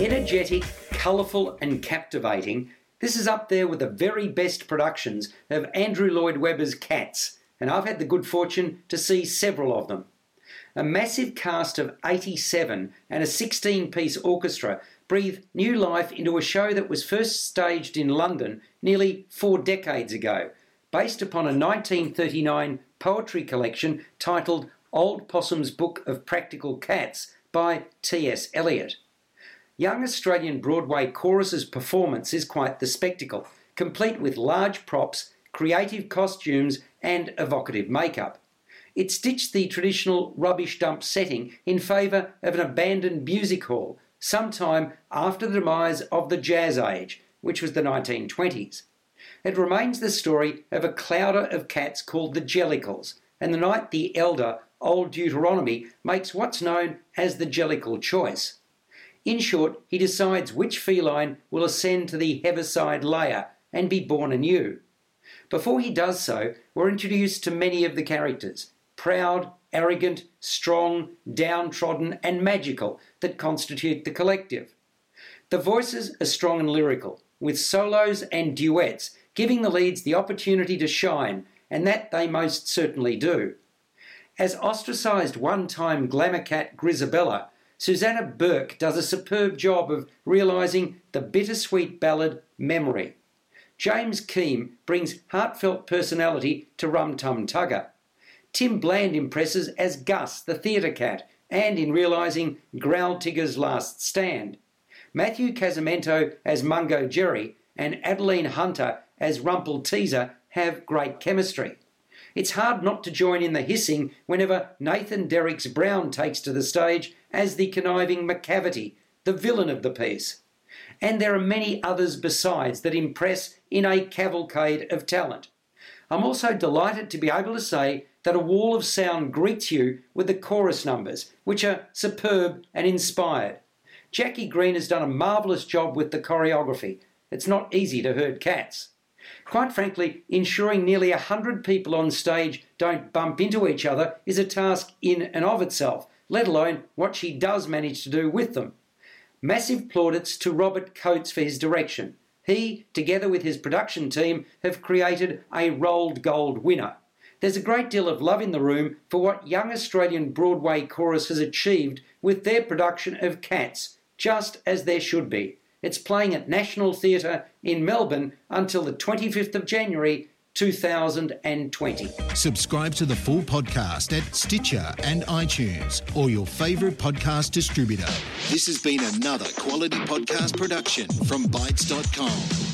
Energetic, colourful, and captivating, this is up there with the very best productions of Andrew Lloyd Webber's Cats, and I've had the good fortune to see several of them. A massive cast of 87 and a 16 piece orchestra breathe new life into a show that was first staged in London nearly four decades ago, based upon a 1939 poetry collection titled Old Possum's Book of Practical Cats by T.S. Eliot. Young Australian Broadway chorus's performance is quite the spectacle, complete with large props, creative costumes, and evocative makeup. It stitched the traditional rubbish dump setting in favour of an abandoned music hall sometime after the demise of the Jazz Age, which was the 1920s. It remains the story of a clowder of cats called the Jellicles, and the night the elder, Old Deuteronomy, makes what's known as the Jellicle choice. In short, he decides which feline will ascend to the Heaviside layer and be born anew. Before he does so, we're introduced to many of the characters proud, arrogant, strong, downtrodden, and magical that constitute the collective. The voices are strong and lyrical, with solos and duets, giving the leads the opportunity to shine, and that they most certainly do. As ostracised one time glamour cat Grizabella, Susannah Burke does a superb job of realising the bittersweet ballad Memory. James Keam brings heartfelt personality to Rum Tum Tugger. Tim Bland impresses as Gus, the theatre cat, and in realising Growltiger's last stand. Matthew Casamento as Mungojerrie and Adeline Hunter as Rumpleteazer have great chemistry. It's hard not to join in the hissing whenever Nathan Derricks Brown takes to the stage as the conniving Macavity, the villain of the piece. And there are many others besides that impress in a cavalcade of talent. I'm also delighted to be able to say that a wall of sound greets you with the chorus numbers, which are superb and inspired. Jackie Green has done a marvellous job with the choreography. It's not easy to herd cats. Quite frankly, ensuring nearly a hundred people on stage don't bump into each other is a task in and of itself, let alone what she does manage to do with them. Massive plaudits to Robert Coates for his direction. He, together with his production team, have created a rolled gold winner. There's a great deal of love in the room for what young Australian Broadway chorus has achieved with their production of Cats, just as there should be. It's playing at National Theatre in Melbourne until the 25th of January 2020. Subscribe to the full podcast at Stitcher and iTunes or your favourite podcast distributor. This has been another quality podcast production from Bytes.com.